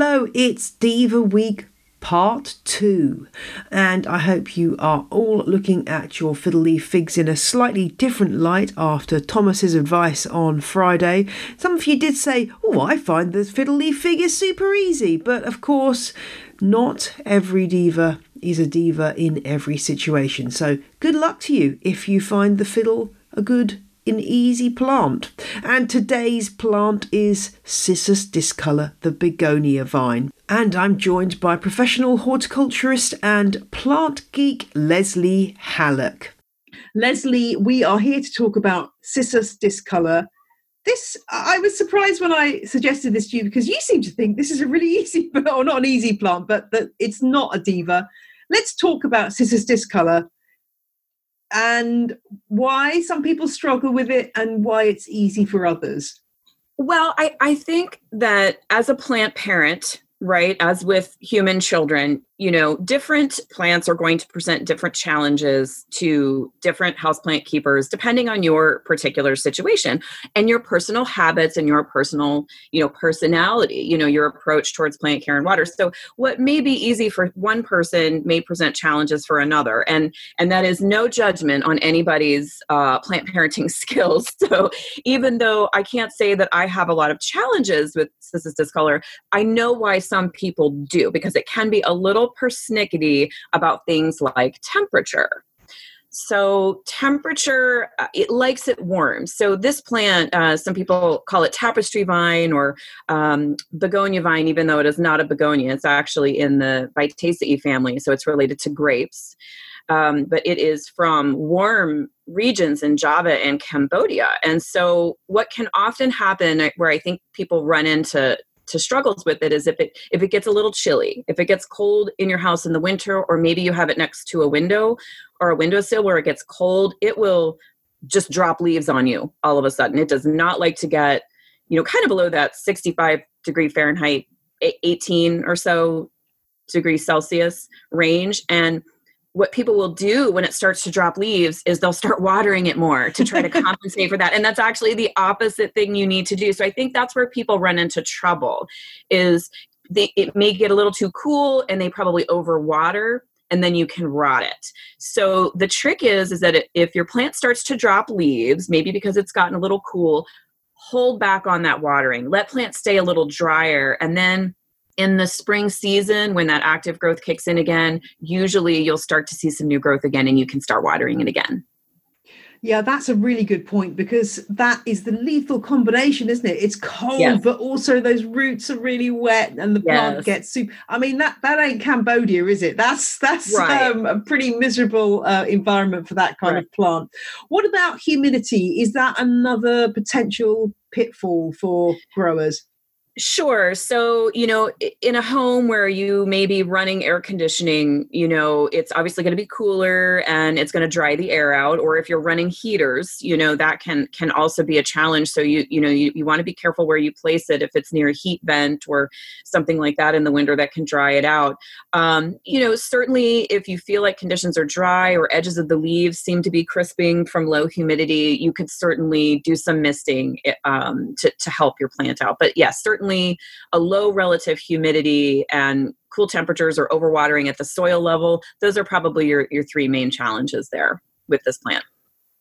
Hello, it's Diva Week part two. And I hope you are all looking at your fiddle leaf figs in a slightly different light after Thomas's advice on Friday. Some of you did say, Oh, I find the fiddle leaf fig is super easy. But of course, not every diva is a diva in every situation. So good luck to you if you find the fiddle a good in easy plant. And today's plant is Cissus discolor, the begonia vine. And I'm joined by professional horticulturist and plant geek Leslie Halleck. Leslie, we are here to talk about Cissus discolor. This, I was surprised when I suggested this to you because you seem to think this is a really easy, or not an easy plant, but that it's not a diva. Let's talk about Cissus discolor and why some people struggle with it and why it's easy for others. Well, I, I think that as a plant parent, right, as with human children, you know, different plants are going to present different challenges to different houseplant keepers depending on your particular situation and your personal habits and your personal, you know, personality, you know, your approach towards plant care and water. So what may be easy for one person may present challenges for another. And and that is no judgment on anybody's uh, plant parenting skills. So even though I can't say that I have a lot of challenges with cissus discolor, I know why some people do because it can be a little persnickety about things like temperature. So, temperature, uh, it likes it warm. So, this plant, uh, some people call it tapestry vine or um, begonia vine, even though it is not a begonia. It's actually in the Vitaceae family, so it's related to grapes. Um, but it is from warm regions in Java and Cambodia. And so, what can often happen, uh, where I think people run into to struggles with it is if it if it gets a little chilly if it gets cold in your house in the winter or maybe you have it next to a window or a windowsill where it gets cold it will just drop leaves on you all of a sudden. It does not like to get you know kind of below that 65 degree fahrenheit 18 or so degrees celsius range. And what people will do when it starts to drop leaves is they'll start watering it more to try to compensate for that and that's actually the opposite thing you need to do so i think that's where people run into trouble is they, it may get a little too cool and they probably overwater and then you can rot it. So the trick is is that if your plant starts to drop leaves, maybe because it's gotten a little cool, hold back on that watering. Let plants stay a little drier and then in the spring season when that active growth kicks in again usually you'll start to see some new growth again and you can start watering it again yeah that's a really good point because that is the lethal combination isn't it it's cold yes. but also those roots are really wet and the plant yes. gets soup i mean that that ain't cambodia is it that's that's right. um, a pretty miserable uh, environment for that kind right. of plant what about humidity is that another potential pitfall for growers Sure. So, you know, in a home where you may be running air conditioning, you know, it's obviously going to be cooler and it's going to dry the air out. Or if you're running heaters, you know, that can can also be a challenge. So you you know you, you want to be careful where you place it if it's near a heat vent or something like that in the winter that can dry it out. Um, you know, certainly if you feel like conditions are dry or edges of the leaves seem to be crisping from low humidity, you could certainly do some misting eh, um, to to help your plant out. But yes, certainly certainly a low relative humidity and cool temperatures or overwatering at the soil level. Those are probably your, your three main challenges there with this plant.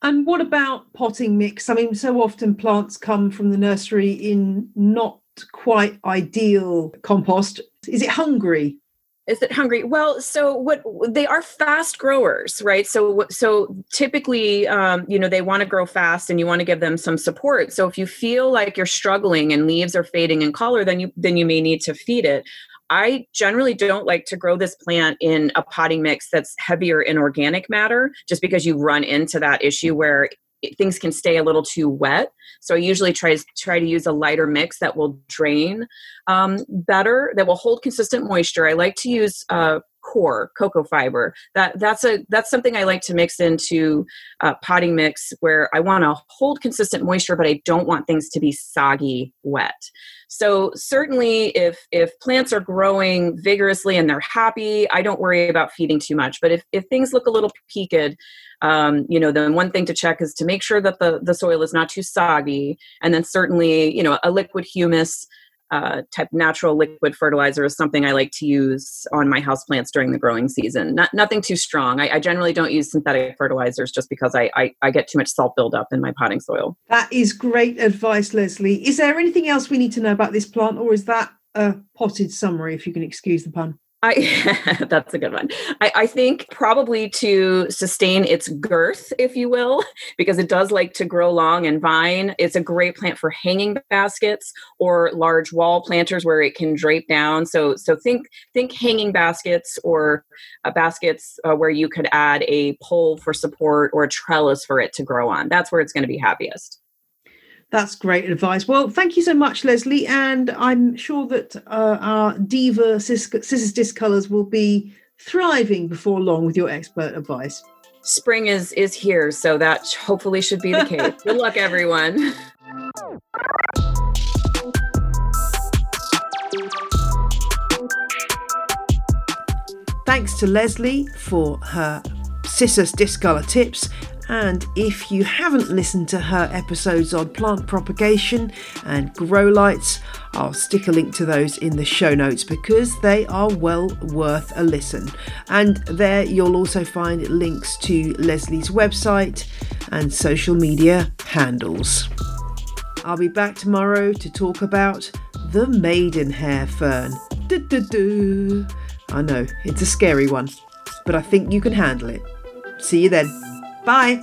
And what about potting mix? I mean, so often plants come from the nursery in not quite ideal compost. Is it hungry? Is it hungry? Well so what they are fast growers right? So so typically um, you know they want to grow fast and you want to give them some support. So if you feel like you're struggling and leaves are fading in color then you then you may need to feed it. I generally don't like to grow this plant in a potting mix that's heavier in organic matter just because you run into that issue where things can stay a little too wet. So I usually try try to use a lighter mix that will drain um, better, that will hold consistent moisture. I like to use uh, core coco fiber. That that's a that's something I like to mix into uh, potting mix where I want to hold consistent moisture, but I don't want things to be soggy wet. So certainly, if if plants are growing vigorously and they're happy, I don't worry about feeding too much. But if if things look a little peaked, um, you know, then one thing to check is to make sure that the the soil is not too soggy, and then certainly, you know, a liquid humus uh, type natural liquid fertilizer is something I like to use on my houseplants during the growing season. Not nothing too strong. I, I generally don't use synthetic fertilizers just because I, I, I get too much salt buildup in my potting soil. That is great advice, Leslie. Is there anything else we need to know about this plant, or is that a potted summary, if you can excuse the pun? I that's a good one. I, I, think probably to sustain its girth, if you will, because it does like to grow long and vine. It's a great plant for hanging baskets or large wall planters where it can drape down. So so think think hanging baskets or uh, baskets uh, where you could add a pole for support or a trellis for it to grow on. That's where it's going to be happiest. That's great advice. Well, thank you so much, Leslie. And I'm sure that uh, our diva Cissus discolours will be thriving before long with your expert advice. Spring is is here, so that hopefully should be the case. Good luck, everyone. Thanks to Leslie for her Cissus Discolor tips and if you haven't listened to her episodes on plant propagation and grow lights, I'll stick a link to those in the show notes because they are well worth a listen. And there you'll also find links to Leslie's website and social media handles. I'll be back tomorrow to talk about the maidenhair fern. I know, it's a scary one, but I think you can handle it. See you then. Bye.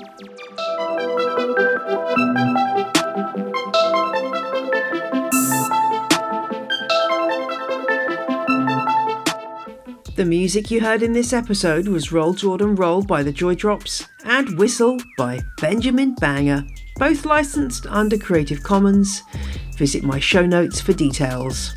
The music you heard in this episode was Roll Jordan Roll by the Joy Drops and Whistle by Benjamin Banger, both licensed under Creative Commons. Visit my show notes for details.